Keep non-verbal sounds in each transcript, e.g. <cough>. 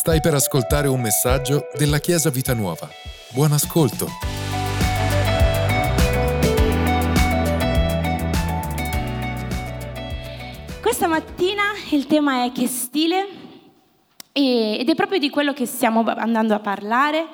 Stai per ascoltare un messaggio della Chiesa Vita Nuova. Buon ascolto. Questa mattina il tema è che stile ed è proprio di quello che stiamo andando a parlare.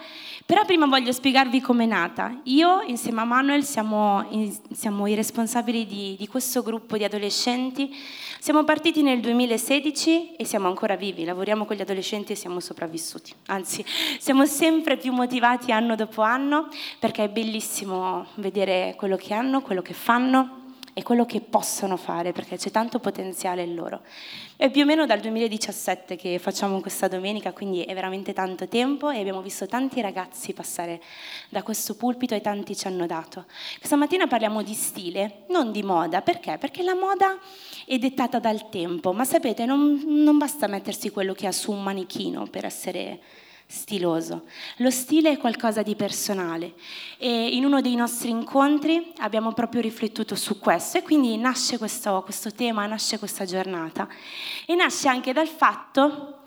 Però prima voglio spiegarvi come è nata. Io insieme a Manuel siamo, siamo i responsabili di, di, questo gruppo di adolescenti. Siamo partiti nel 2016 e siamo ancora vivi, lavoriamo con gli adolescenti e siamo sopravvissuti. Anzi, siamo sempre più motivati anno dopo anno perché è bellissimo vedere quello che hanno, quello che fanno e quello che possono fare, perché c'è tanto potenziale in loro. È più o meno dal 2017 che facciamo questa domenica, quindi è veramente tanto tempo e abbiamo visto tanti ragazzi passare da questo pulpito e tanti ci hanno dato. Questa mattina parliamo di stile, non di moda, perché? Perché la moda è dettata dal tempo, ma sapete, non, non basta mettersi quello che ha su un manichino per essere stiloso. Lo stile è qualcosa di personale e in uno dei nostri incontri abbiamo proprio riflettuto su questo e quindi nasce questo, questo tema, nasce questa giornata e nasce anche dal fatto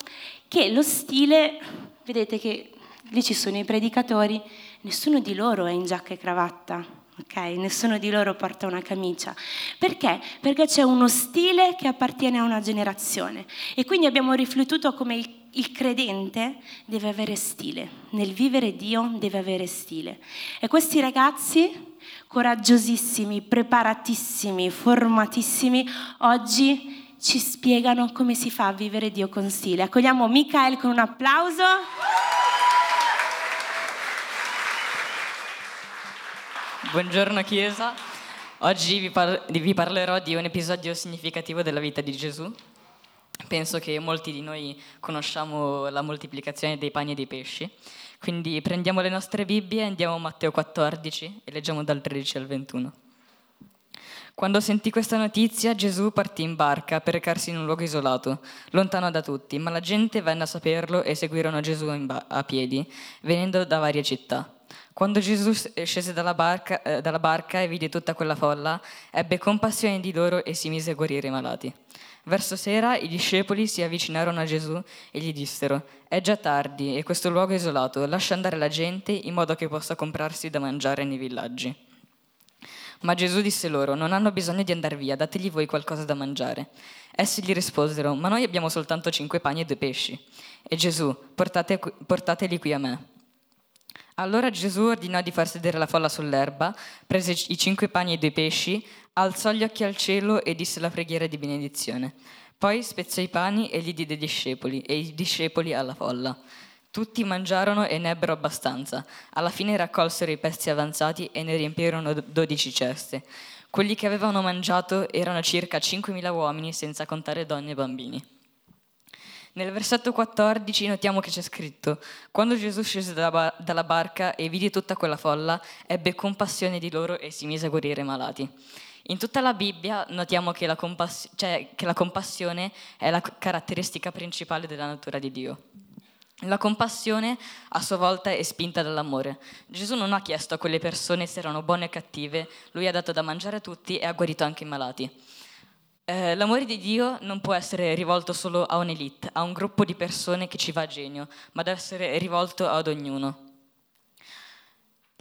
che lo stile, vedete che lì ci sono i predicatori, nessuno di loro è in giacca e cravatta. Okay? Nessuno di loro porta una camicia. Perché? Perché c'è uno stile che appartiene a una generazione. E quindi abbiamo riflettuto come il il credente deve avere stile, nel vivere Dio deve avere stile. E questi ragazzi, coraggiosissimi, preparatissimi, formatissimi, oggi ci spiegano come si fa a vivere Dio con stile. Accogliamo Michael con un applauso. Buongiorno Chiesa, oggi vi, par- vi parlerò di un episodio significativo della vita di Gesù Penso che molti di noi conosciamo la moltiplicazione dei pani e dei pesci, quindi prendiamo le nostre Bibbie, andiamo a Matteo 14 e leggiamo dal 13 al 21. Quando sentì questa notizia, Gesù partì in barca per recarsi in un luogo isolato, lontano da tutti, ma la gente venne a saperlo e seguirono Gesù ba- a piedi, venendo da varie città. Quando Gesù scese dalla barca, eh, dalla barca, e vide tutta quella folla, ebbe compassione di loro e si mise a guarire i malati. Verso sera i discepoli si avvicinarono a Gesù e gli dissero, è già tardi e questo luogo è isolato, lascia andare la gente in modo che possa comprarsi da mangiare nei villaggi. Ma Gesù disse loro, non hanno bisogno di andare via, dategli voi qualcosa da mangiare. Essi gli risposero, ma noi abbiamo soltanto cinque pani e due pesci. E Gesù, portate, portateli qui a me. Allora Gesù ordinò di far sedere la folla sull'erba, prese i cinque pani e due pesci, alzò gli occhi al cielo e disse la preghiera di benedizione. Poi spezzò i pani e li diede ai discepoli, e i discepoli alla folla. Tutti mangiarono e ne ebbero abbastanza. Alla fine raccolsero i pezzi avanzati e ne riempirono dodici ceste. Quelli che avevano mangiato erano circa 5.000 uomini, senza contare donne e bambini. Nel versetto 14 notiamo che c'è scritto, quando Gesù scese dalla, barca e vide tutta quella folla, ebbe compassione di loro e si mise a guarire i malati. In tutta la Bibbia notiamo che la, compass- cioè, che la compassione è la caratteristica principale della natura di Dio. La compassione a sua volta è spinta dall'amore. Gesù non ha chiesto a quelle persone se erano buone o cattive, lui ha dato da mangiare a tutti e ha guarito anche i malati. Eh, l'amore di Dio non può essere rivolto solo a un'elite, a un gruppo di persone che ci va a genio, ma deve essere rivolto ad ognuno.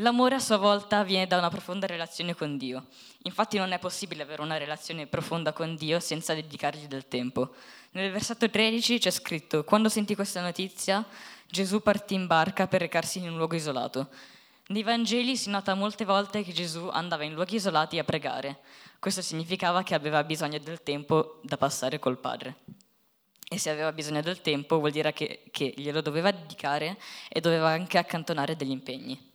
L'amore a sua volta viene da una profonda relazione con Dio. Infatti non è possibile avere una relazione profonda con Dio senza dedicargli del tempo. Nel versetto 13 c'è scritto, quando sentì questa notizia, Gesù partì in barca per recarsi in un luogo isolato. Nei Vangeli si nota molte volte che Gesù andava in luoghi isolati a pregare. Questo significava che aveva bisogno del tempo da passare col Padre. E se aveva bisogno del tempo vuol dire che, che glielo doveva dedicare e doveva anche accantonare degli impegni.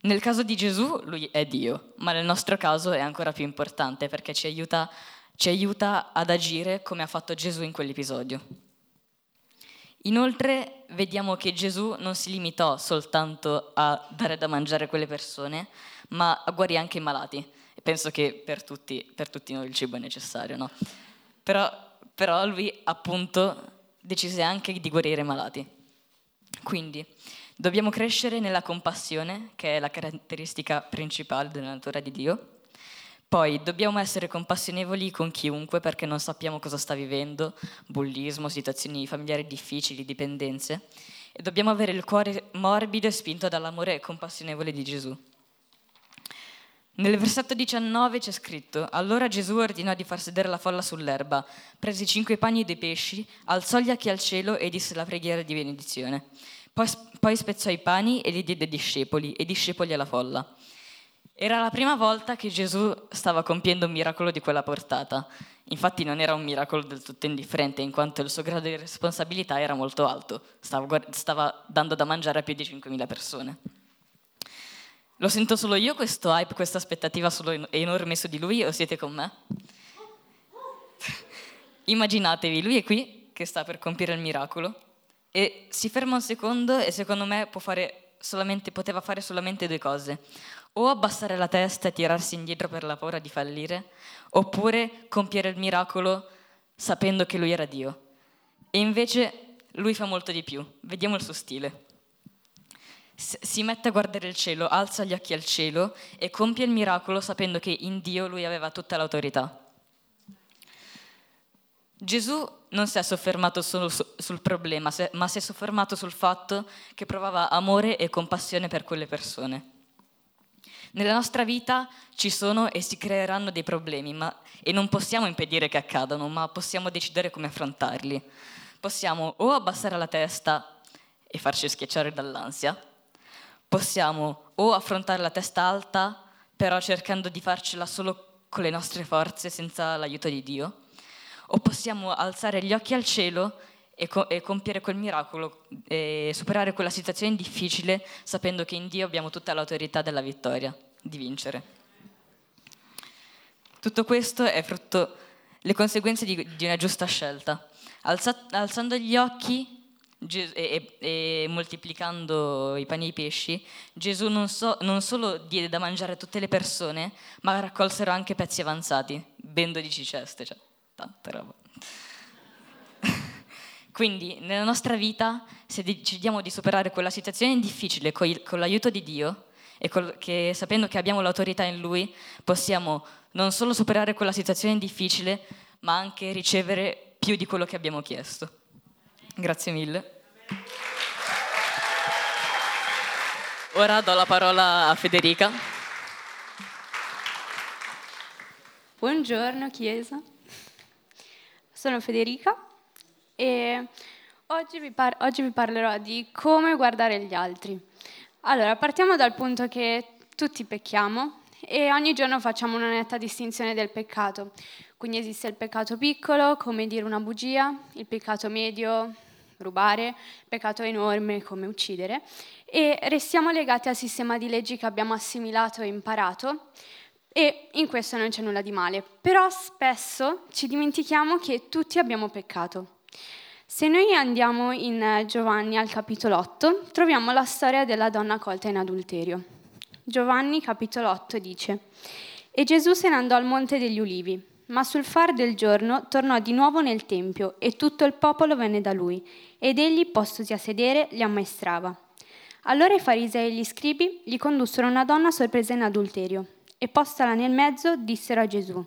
Nel caso di Gesù lui è Dio, ma nel nostro caso è ancora più importante perché ci aiuta, ci aiuta ad agire come ha fatto Gesù in quell'episodio. Inoltre vediamo che Gesù non si limitò soltanto a dare da mangiare a quelle persone, ma a guarire anche i malati. Penso che per tutti, per tutti, noi il cibo è necessario, no? Però, però lui appunto decise anche di guarire i malati. Quindi dobbiamo crescere nella compassione, che è la caratteristica principale della natura di Dio, Poi dobbiamo essere compassionevoli con chiunque perché non sappiamo cosa sta vivendo, bullismo, situazioni familiari difficili, dipendenze, e dobbiamo avere il cuore morbido e spinto dall'amore compassionevole di Gesù. Nel versetto 19 c'è scritto, allora Gesù ordinò di far sedere la folla sull'erba, prese cinque pani e dei pesci, alzò gli occhi al cielo e disse la preghiera di benedizione. Poi, poi spezzò i pani e li diede ai discepoli e discepoli alla folla. Era la prima volta che Gesù stava compiendo un miracolo di quella portata. Infatti non era un miracolo del tutto indifferente, in quanto il suo grado di responsabilità era molto alto. Stava, stava dando da mangiare a più di 5.000 persone. Lo sento solo io questo hype, questa aspettativa enorme su di lui o siete con me? Immaginatevi, lui è qui che sta per compiere il miracolo e si ferma un secondo e secondo me fare poteva fare solamente due cose. O abbassare la testa e tirarsi indietro per la paura di fallire, oppure compiere il miracolo sapendo che lui era Dio. E invece lui fa molto di più. Vediamo il suo stile si mette a guardare il cielo, alza gli occhi al cielo e compie il miracolo sapendo che in Dio lui aveva tutta l'autorità. Gesù non si è soffermato solo sul problema, ma si è soffermato sul fatto che provava amore e compassione per quelle persone. Nella nostra vita ci sono e si creeranno dei problemi ma, e non possiamo impedire che accadano, ma possiamo decidere come affrontarli. Possiamo o abbassare la testa e farci schiacciare dall'ansia, possiamo o affrontare la testa alta, però cercando di farcela solo con le nostre forze, senza l'aiuto di Dio, o possiamo alzare gli occhi al cielo e, co- e compiere quel miracolo e superare quella situazione difficile sapendo che in Dio abbiamo tutta l'autorità della vittoria, di vincere. Tutto questo è frutto, le conseguenze di, di una giusta scelta. Alza- alzando gli occhi Gesù, e, e, moltiplicando i pani e i pesci, Gesù non, so, non, solo diede da mangiare a tutte le persone, ma raccolsero anche pezzi avanzati, ben 12 ceste, cioè tanta roba. Quindi nella nostra vita, se decidiamo di superare quella situazione difficile con, l'aiuto di Dio e che, sapendo che abbiamo l'autorità in Lui, possiamo non solo superare quella situazione difficile, ma anche ricevere più di quello che abbiamo chiesto. Grazie mille. Ora do la parola a Federica. Buongiorno Chiesa, sono Federica e oggi vi, par- oggi vi parlerò di come guardare gli altri. Allora, partiamo dal punto che tutti pecchiamo e ogni giorno facciamo una netta distinzione del peccato. Quindi esiste il peccato piccolo, come dire una bugia, il peccato medio, rubare, peccato enorme come uccidere, e restiamo legati al sistema di leggi che abbiamo assimilato e imparato, e in questo non c'è nulla di male. Però spesso ci dimentichiamo che tutti abbiamo peccato. Se noi andiamo in Giovanni al capitolo 8, troviamo la storia della donna colta in adulterio. Giovanni capitolo 8 dice, E Gesù se ne andò al monte degli ulivi, ma sul far del giorno tornò di nuovo nel tempio e tutto il popolo venne da lui ed egli, postosi a sedere, li ammaestrava. Allora i farisei e gli scribi gli condussero una donna sorpresa in adulterio e postala nel mezzo dissero a Gesù,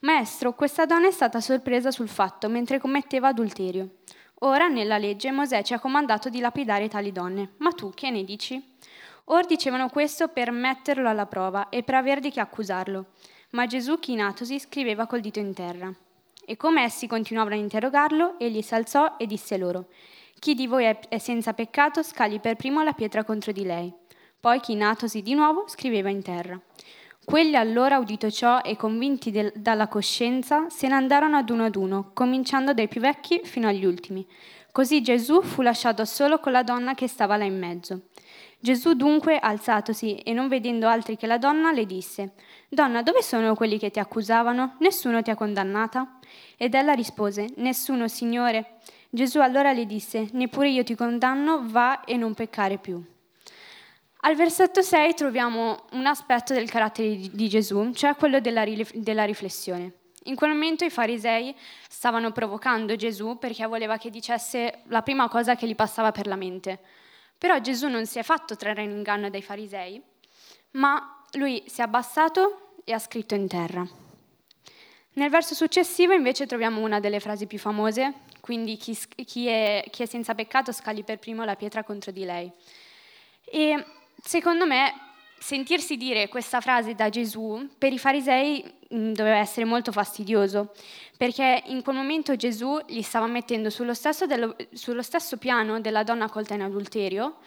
Maestro, questa donna è stata sorpresa sul fatto mentre commetteva adulterio. Ora nella legge Mosè ci ha comandato di lapidare tali donne, ma tu che ne dici? Or dicevano questo per metterlo alla prova e per aver di che accusarlo. Ma Gesù, chinatosi, scriveva col dito in terra. E come essi continuavano a interrogarlo, egli si alzò e disse loro, Chi di voi è senza peccato, scagli per primo la pietra contro di lei. Poi, chinatosi di nuovo, scriveva in terra. Quelli allora, udito ciò e convinti del, dalla coscienza, se ne andarono ad uno ad uno, cominciando dai più vecchi fino agli ultimi. Così Gesù fu lasciato solo con la donna che stava là in mezzo. Gesù dunque, alzatosi e non vedendo altri che la donna, le disse, Donna, dove sono quelli che ti accusavano? Nessuno ti ha condannata? Ed ella rispose, Nessuno, Signore. Gesù allora le disse, Neppure io ti condanno, va e non peccare più. Al versetto 6 troviamo un aspetto del carattere di Gesù, cioè quello della, della riflessione. In quel momento i farisei stavano provocando Gesù perché voleva che dicesse la prima cosa che gli passava per la mente. Però Gesù non si è fatto trarre in inganno dai farisei, ma lui si è abbassato e ha scritto in terra. Nel verso successivo invece troviamo una delle frasi più famose, quindi chi, chi, è, chi è senza peccato scali per primo la pietra contro di lei. E secondo me sentirsi dire questa frase da Gesù per i farisei mm, doveva essere molto fastidioso, perché in quel momento Gesù li stava mettendo sullo stesso, dello, sullo stesso piano della donna colta in adulterio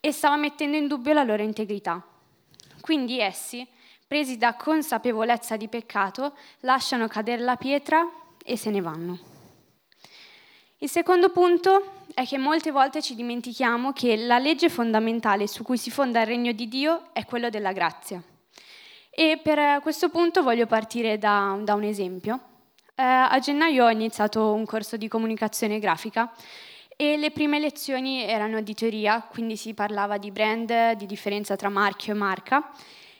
e stava mettendo in dubbio la loro integrità. Quindi essi, presi da consapevolezza di peccato, lasciano cadere la pietra e se ne vanno. Il secondo punto è che molte volte ci dimentichiamo che la legge fondamentale su cui si fonda il regno di Dio è quello della grazia. E per questo punto voglio partire da, da un esempio. Eh, a gennaio ho iniziato un corso di comunicazione grafica e le prime lezioni erano di teoria, quindi si parlava di brand, di differenza tra marchio e marca.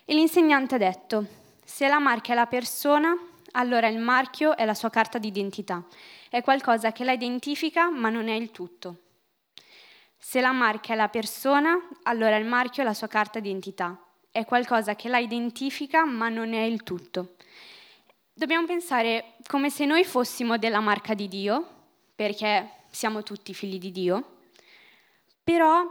E l'insegnante ha detto, se la marca è la persona, allora il marchio è la sua carta d'identità è qualcosa che la identifica ma non è il tutto. Se la marca è la persona, allora il marchio è la sua carta d'identità. È qualcosa che la identifica ma non è il tutto. Dobbiamo pensare come se noi fossimo della marca di Dio, perché siamo tutti figli di Dio, però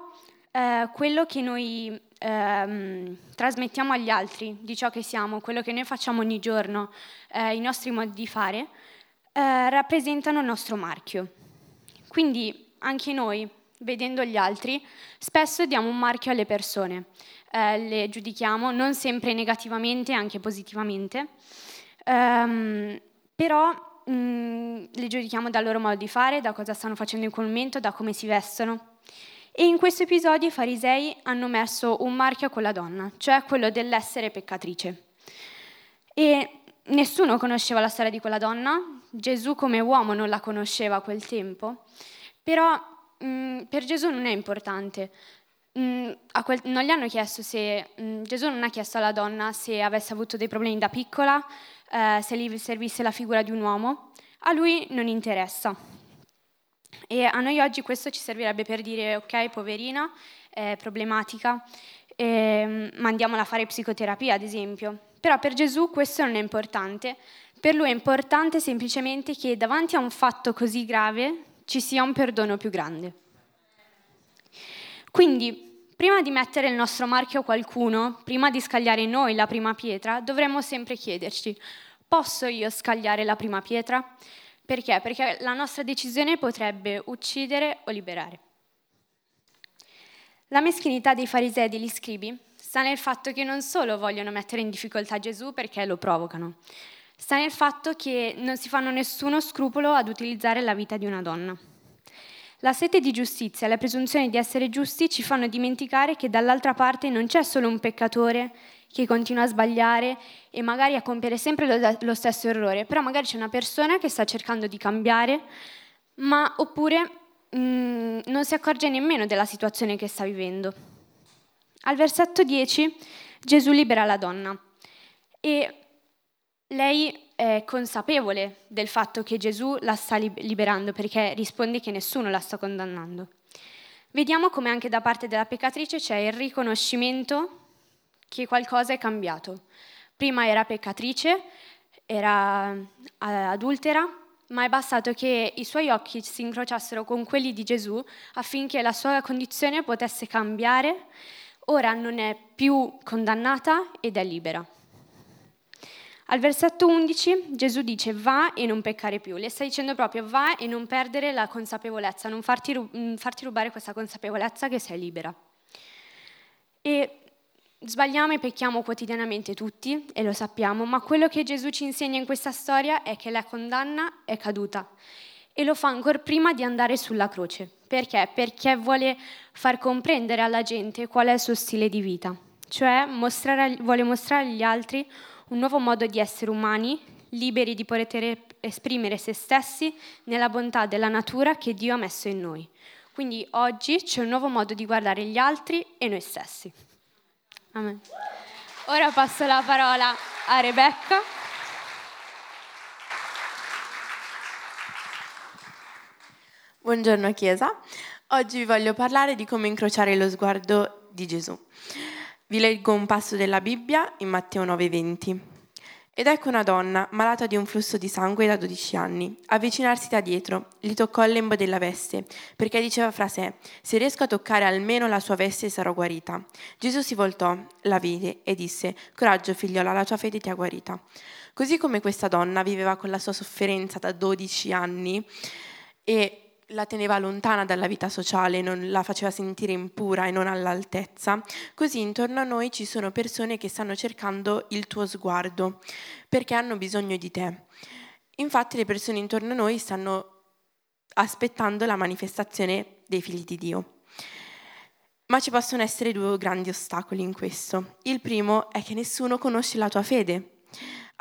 eh, quello che noi ehm, trasmettiamo agli altri di ciò che siamo, quello che noi facciamo ogni giorno, eh, i nostri modi di fare, eh, rappresentano il nostro marchio. Quindi anche noi, vedendo gli altri, spesso diamo un marchio alle persone, eh, le giudichiamo non sempre negativamente, anche positivamente, ehm, però mh, mm, le giudichiamo dal loro modo di fare, da cosa stanno facendo in quel momento, da come si vestono. E in questo episodio i farisei hanno messo un marchio a quella donna, cioè quello dell'essere peccatrice. E nessuno conosceva la storia di quella donna, Gesù come uomo non la conosceva a quel tempo, però mh, mm, per Gesù non è importante. Mh, mm, quel, non gli hanno chiesto se mh, mm, Gesù non ha chiesto alla donna se avesse avuto dei problemi da piccola, eh, se gli servisse la figura di un uomo. A lui non interessa. E a noi oggi questo ci servirebbe per dire ok, poverina, è problematica, eh, mandiamola a fare psicoterapia, ad esempio. Però per Gesù questo non è importante. Per lui è importante semplicemente che davanti a un fatto così grave ci sia un perdono più grande. Quindi, prima di mettere il nostro marchio a qualcuno, prima di scagliare noi la prima pietra, dovremmo sempre chiederci, posso io scagliare la prima pietra? Perché? Perché la nostra decisione potrebbe uccidere o liberare. La meschinità dei farisei e degli scribi sta nel fatto che non solo vogliono mettere in difficoltà Gesù perché lo provocano, sta nel fatto che non si fanno nessuno scrupolo ad utilizzare la vita di una donna. La sete di giustizia e la presunzione di essere giusti ci fanno dimenticare che dall'altra parte non c'è solo un peccatore che continua a sbagliare e magari a compiere sempre lo, stesso errore, però magari c'è una persona che sta cercando di cambiare, ma oppure mh, mm, non si accorge nemmeno della situazione che sta vivendo. Al versetto 10 Gesù libera la donna e lei è consapevole del fatto che Gesù la sta liberando perché risponde che nessuno la sta condannando. Vediamo come anche da parte della peccatrice c'è il riconoscimento che qualcosa è cambiato. Prima era peccatrice, era eh, adultera, ma è bastato che i suoi occhi si incrociassero con quelli di Gesù affinché la sua condizione potesse cambiare ora non è più condannata ed è libera. Al versetto 11 Gesù dice va e non peccare più, le sta dicendo proprio va e non perdere la consapevolezza, non farti, mm, farti rubare questa consapevolezza che sei libera. E sbagliamo e pecchiamo quotidianamente tutti, e lo sappiamo, ma quello che Gesù ci insegna in questa storia è che la condanna è caduta e lo fa ancora prima di andare sulla croce. Perché? Perché vuole far comprendere alla gente qual è il suo stile di vita, cioè mostrare, vuole mostrare agli altri un nuovo modo di essere umani, liberi di poter esprimere se stessi nella bontà della natura che Dio ha messo in noi. Quindi oggi c'è un nuovo modo di guardare gli altri e noi stessi. Amen. Ora passo la parola a Rebecca. Buongiorno Chiesa, oggi vi voglio parlare di come incrociare lo sguardo di Gesù. Vi leggo un passo della Bibbia in Matteo 9:20. Ed ecco una donna, malata di un flusso di sangue da 12 anni, avvicinarsi da dietro, gli toccò il lembo della veste, perché diceva fra sé, se riesco a toccare almeno la sua veste sarò guarita. Gesù si voltò, la vide e disse, coraggio figliola, la tua fede ti ha guarita. Così come questa donna viveva con la sua sofferenza da 12 anni e la teneva lontana dalla vita sociale, non la faceva sentire impura e non all'altezza, così intorno a noi ci sono persone che stanno cercando il tuo sguardo, perché hanno bisogno di te. Infatti le persone intorno a noi stanno aspettando la manifestazione dei figli di Dio. Ma ci possono essere due grandi ostacoli in questo. Il primo è che nessuno conosce la tua fede.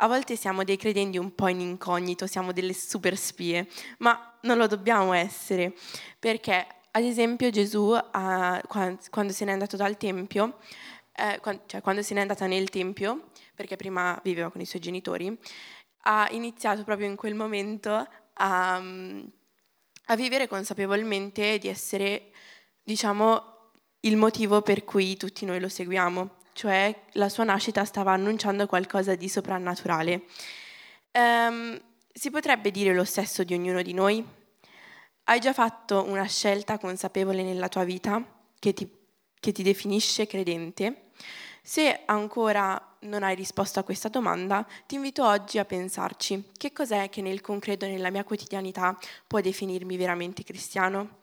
A volte siamo dei credenti un po' in incognito, siamo delle super spie, ma non lo dobbiamo essere, perché ad esempio Gesù, uh, quando se n'è andato dal Tempio, eh, cioè quando se n'è andata nel Tempio, perché prima viveva con i suoi genitori, ha iniziato proprio in quel momento a, a vivere consapevolmente di essere, diciamo, il motivo per cui tutti noi lo seguiamo cioè la sua nascita stava annunciando qualcosa di soprannaturale. Um, si potrebbe dire lo stesso di ognuno di noi? Hai già fatto una scelta consapevole nella tua vita che ti, che ti definisce credente? Se ancora non hai risposto a questa domanda, ti invito oggi a pensarci. Che cos'è che nel concreto nella mia quotidianità può definirmi veramente cristiano?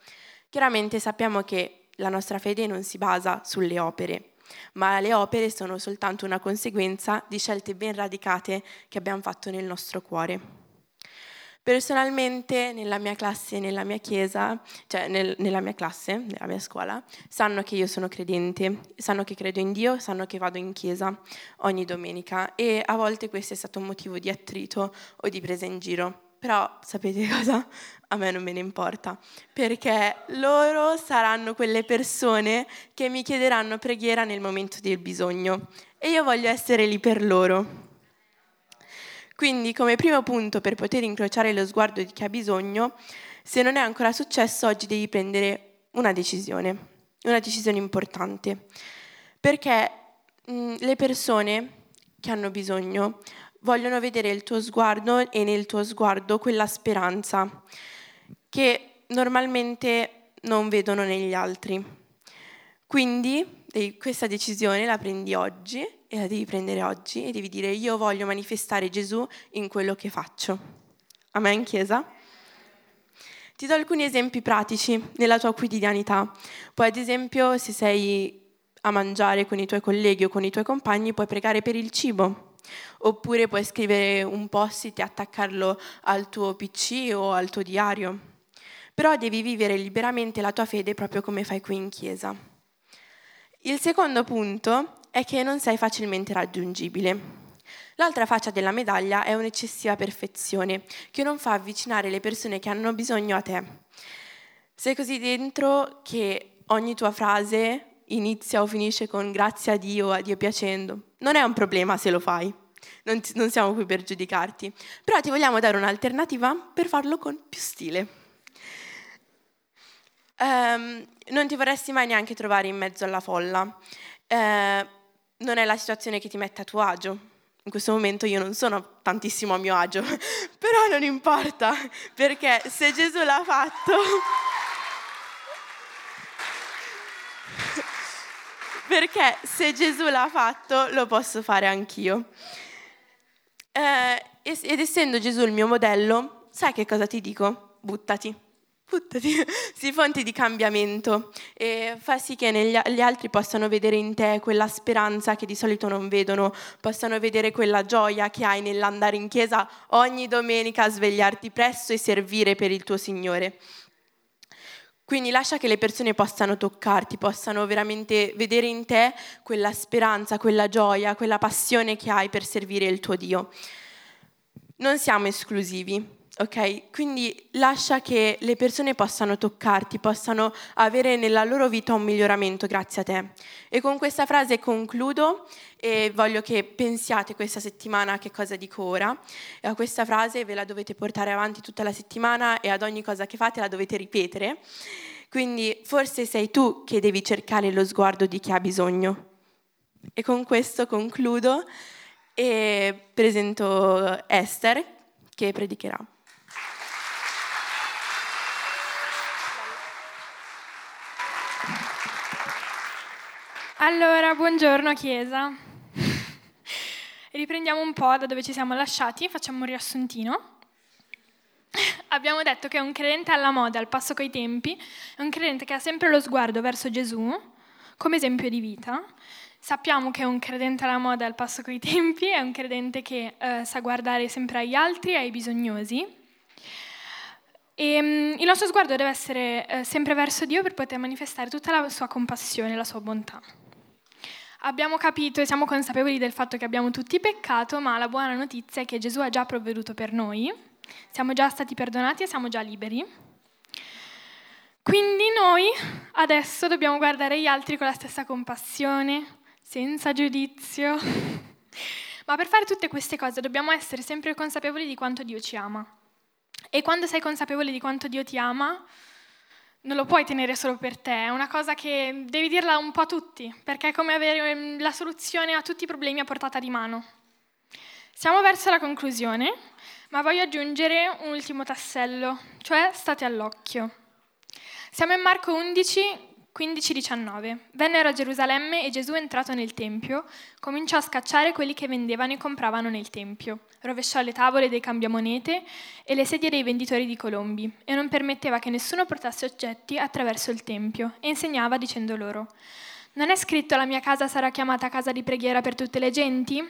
Chiaramente sappiamo che la nostra fede non si basa sulle opere, ma le opere sono soltanto una conseguenza di scelte ben radicate che abbiamo fatto nel nostro cuore. Personalmente nella mia classe e nella mia chiesa, cioè nel, nella mia classe, nella mia scuola, sanno che io sono credente, sanno che credo in Dio, sanno che vado in chiesa ogni domenica e a volte questo è stato un motivo di attrito o di presa in giro. Però sapete <laughs> cosa? A me non me ne importa, perché loro saranno quelle persone che mi chiederanno preghiera nel momento del bisogno e io voglio essere lì per loro. Quindi come primo punto per poter incrociare lo sguardo di chi ha bisogno, se non è ancora successo, oggi devi prendere una decisione, una decisione importante, perché mh, le persone che hanno bisogno vogliono vedere il tuo sguardo e nel tuo sguardo quella speranza che normalmente non vedono negli altri. Quindi questa decisione la prendi oggi e la devi prendere oggi e devi dire io voglio manifestare Gesù in quello che faccio. Amen, Chiesa? Ti do alcuni esempi pratici nella tua quotidianità. Poi ad esempio se sei a mangiare con i tuoi colleghi o con i tuoi compagni puoi pregare per il cibo Oppure puoi scrivere un post-it e attaccarlo al tuo PC o al tuo diario. Però devi vivere liberamente la tua fede proprio come fai qui in chiesa. Il secondo punto è che non sei facilmente raggiungibile. L'altra faccia della medaglia è un'eccessiva perfezione che non fa avvicinare le persone che hanno bisogno a te. Sei così dentro che ogni tua frase inizia o finisce con grazie a Dio, a Dio piacendo. Non è un problema se lo fai, non, non siamo qui per giudicarti, però ti vogliamo dare un'alternativa per farlo con più stile. Um, non ti vorresti mai neanche trovare in mezzo alla folla. Uh, non è la situazione che ti mette a tuo agio. In questo momento io non sono tantissimo a mio agio, <laughs> però non importa, perché se Gesù l'ha fatto... perché se Gesù l'ha fatto lo posso fare anch'io. Eh, ed essendo Gesù il mio modello, sai che cosa ti dico? Buttati. Buttati, <laughs> si fonti di cambiamento e fa sì che negli, gli altri possano vedere in te quella speranza che di solito non vedono, possano vedere quella gioia che hai nell'andare in chiesa ogni domenica a svegliarti presto e servire per il tuo Signore. Quindi lascia che le persone possano toccarti, possano veramente vedere in te quella speranza, quella gioia, quella passione che hai per servire il tuo Dio. Non siamo esclusivi, ok? Quindi lascia che le persone possano toccarti, possano avere nella loro vita un miglioramento grazie a te. E con questa frase concludo e voglio che pensiate questa settimana a che cosa dico ora. E a questa frase ve la dovete portare avanti tutta la settimana e ad ogni cosa che fate la dovete ripetere. Quindi forse sei tu che devi cercare lo sguardo di chi ha bisogno. E con questo concludo e presento Esther che predicherà. Allora, buongiorno Chiesa. <laughs> Riprendiamo un po' da dove ci siamo lasciati, facciamo un riassuntino. <laughs> Abbiamo detto che un credente alla moda, al passo coi tempi, è un credente che ha sempre lo sguardo verso Gesù come esempio di vita. Sappiamo che un credente alla moda, al passo coi <laughs> tempi, è un credente che eh, sa guardare sempre agli altri, ai bisognosi. E, um, il nostro sguardo deve essere eh, sempre verso Dio per poter manifestare tutta la sua compassione, la sua bontà. Abbiamo capito e siamo consapevoli del fatto che abbiamo tutti peccato, ma la buona notizia è che Gesù ha già provveduto per noi, siamo già stati perdonati e siamo già liberi. Quindi noi adesso dobbiamo guardare gli altri con la stessa compassione, senza giudizio. <laughs> Ma per fare tutte queste cose dobbiamo essere sempre consapevoli di quanto Dio ci ama. E quando sei consapevole di quanto Dio ti ama, non lo puoi tenere solo per te, è una cosa che devi dirla un po' a tutti, perché è come avere ehm, la soluzione a tutti i problemi a portata di mano. Siamo verso la conclusione, ma voglio aggiungere un ultimo tassello, cioè state all'occhio. Siamo in Marco 11, 15-19. Vennero a Gerusalemme e Gesù, entrato nel Tempio, cominciò a scacciare quelli che vendevano e compravano nel Tempio. Rovesciò le tavole dei cambiamonete e le sedie dei venditori di colombi e non permetteva che nessuno portasse oggetti attraverso il Tempio e insegnava dicendo loro, non è scritto la mia casa sarà chiamata casa di preghiera per tutte le genti?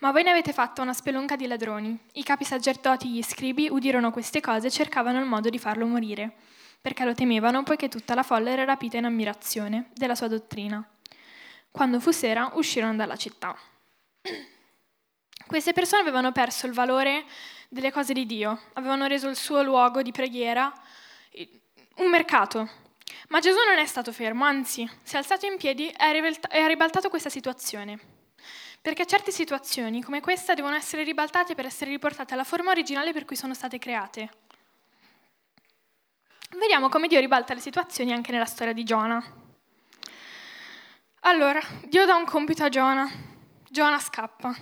Ma voi ne avete fatta una spelonca di ladroni. I capi sacerdoti e gli scribi udirono queste cose e cercavano il modo di farlo morire perché lo temevano poiché tutta la folla era rapita in ammirazione della sua dottrina. Quando fu sera uscirono dalla città. Queste persone avevano perso il valore delle cose di Dio, avevano reso il suo luogo di preghiera un mercato. Ma Gesù non è stato fermo, anzi, si è alzato in piedi e ha ribaltato questa situazione. Perché certe situazioni come questa devono essere ribaltate per essere riportate alla forma originale per cui sono state create. Vediamo come Dio ribalta le situazioni anche nella storia di Giona. Allora, Dio dà un compito a Giona. Giona scappa.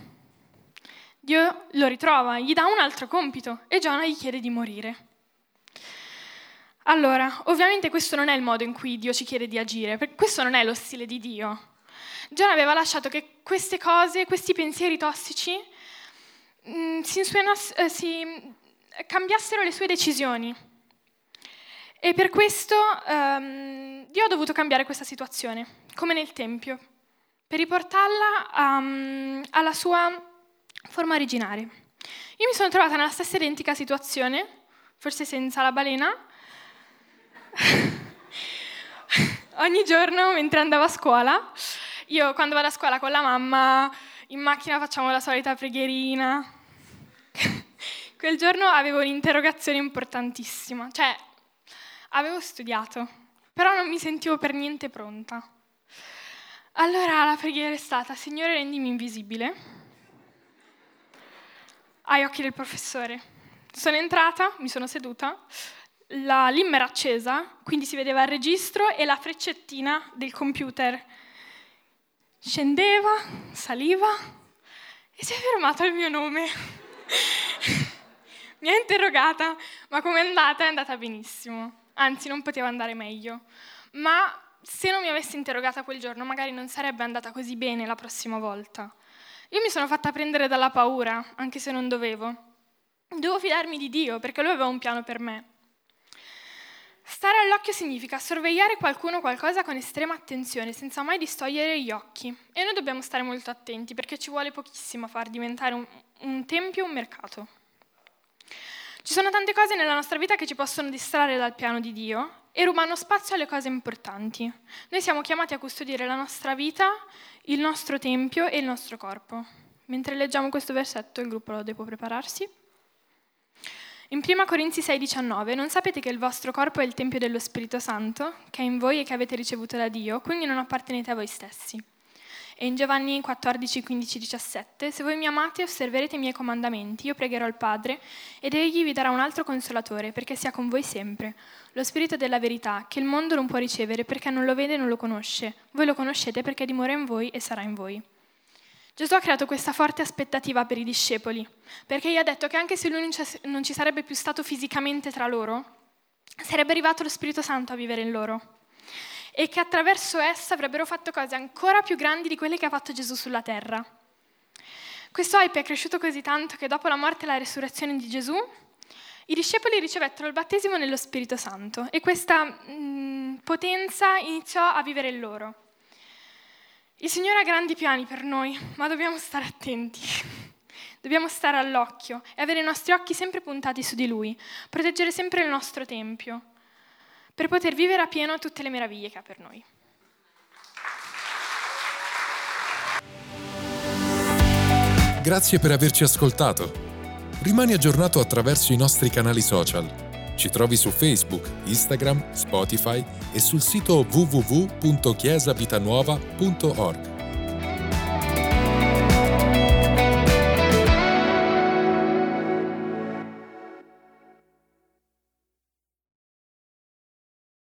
Dio lo ritrova, gli dà un altro compito e Giona gli chiede di morire. Allora, ovviamente questo non è il modo in cui Dio ci chiede di agire, perché questo non è lo stile di Dio. Giona aveva lasciato che queste cose, questi pensieri tossici, mh, mm, si, eh, si cambiassero le sue decisioni. E per questo um, Dio ha dovuto cambiare questa situazione, come nel Tempio, per riportarla um, alla sua forma originaria. Io mi sono trovata nella stessa identica situazione, forse senza la balena. <laughs> Ogni giorno mentre andavo a scuola, io quando vado a scuola con la mamma, in macchina facciamo la solita preghierina. <laughs> Quel giorno avevo un'interrogazione importantissima, cioè Avevo studiato, però non mi sentivo per niente pronta. Allora la preghiera è stata, Signore rendimi invisibile ai occhi del professore. Sono entrata, mi sono seduta, la lim era accesa, quindi si vedeva il registro e la freccettina del computer. Scendeva, saliva e si è fermato il mio nome. <laughs> mi ha interrogata, ma come è andata? È andata benissimo anzi non poteva andare meglio. Ma se non mi avessi interrogata quel giorno, magari non sarebbe andata così bene la prossima volta. Io mi sono fatta prendere dalla paura, anche se non dovevo. Devo fidarmi di Dio, perché lui aveva un piano per me. Stare all'occhio significa sorvegliare qualcuno o qualcosa con estrema attenzione, senza mai distogliere gli occhi. E noi dobbiamo stare molto attenti, perché ci vuole pochissimo a far diventare un, un tempio un mercato. Ci sono tante cose nella nostra vita che ci possono distrarre dal piano di Dio e rubano spazio alle cose importanti. Noi siamo chiamati a custodire la nostra vita, il nostro tempio e il nostro corpo. Mentre leggiamo questo versetto, il gruppo lo deve prepararsi. In 1 Corinzi 6,19 non sapete che il vostro corpo è il tempio dello Spirito Santo, che è in voi e che avete ricevuto da Dio, quindi non appartenete a voi stessi. E in Giovanni 14, 15, 17, se voi mi amate osserverete i miei comandamenti, io pregherò il Padre ed egli vi darà un altro consolatore perché sia con voi sempre, lo Spirito della verità, che il mondo non può ricevere perché non lo vede e non lo conosce. Voi lo conoscete perché dimora in voi e sarà in voi. Gesù ha creato questa forte aspettativa per i discepoli, perché gli ha detto che anche se lui non ci sarebbe più stato fisicamente tra loro, sarebbe arrivato lo Spirito Santo a vivere in loro e che attraverso essa avrebbero fatto cose ancora più grandi di quelle che ha fatto Gesù sulla terra. Questo hype è cresciuto così tanto che dopo la morte e la resurrezione di Gesù, i discepoli ricevettero il battesimo nello Spirito Santo e questa mh, potenza iniziò a vivere in loro. Il Signore ha grandi piani per noi, ma dobbiamo stare attenti. <laughs> Dobbiamo stare all'occhio e avere i nostri occhi sempre puntati su di Lui, proteggere sempre il nostro Tempio, per poter vivere a pieno tutte le meraviglie che ha per noi. Grazie per averci ascoltato. Rimani aggiornato attraverso i nostri canali social. Ci trovi su Facebook, Instagram, Spotify e sul sito www.chiesavitanuova.org.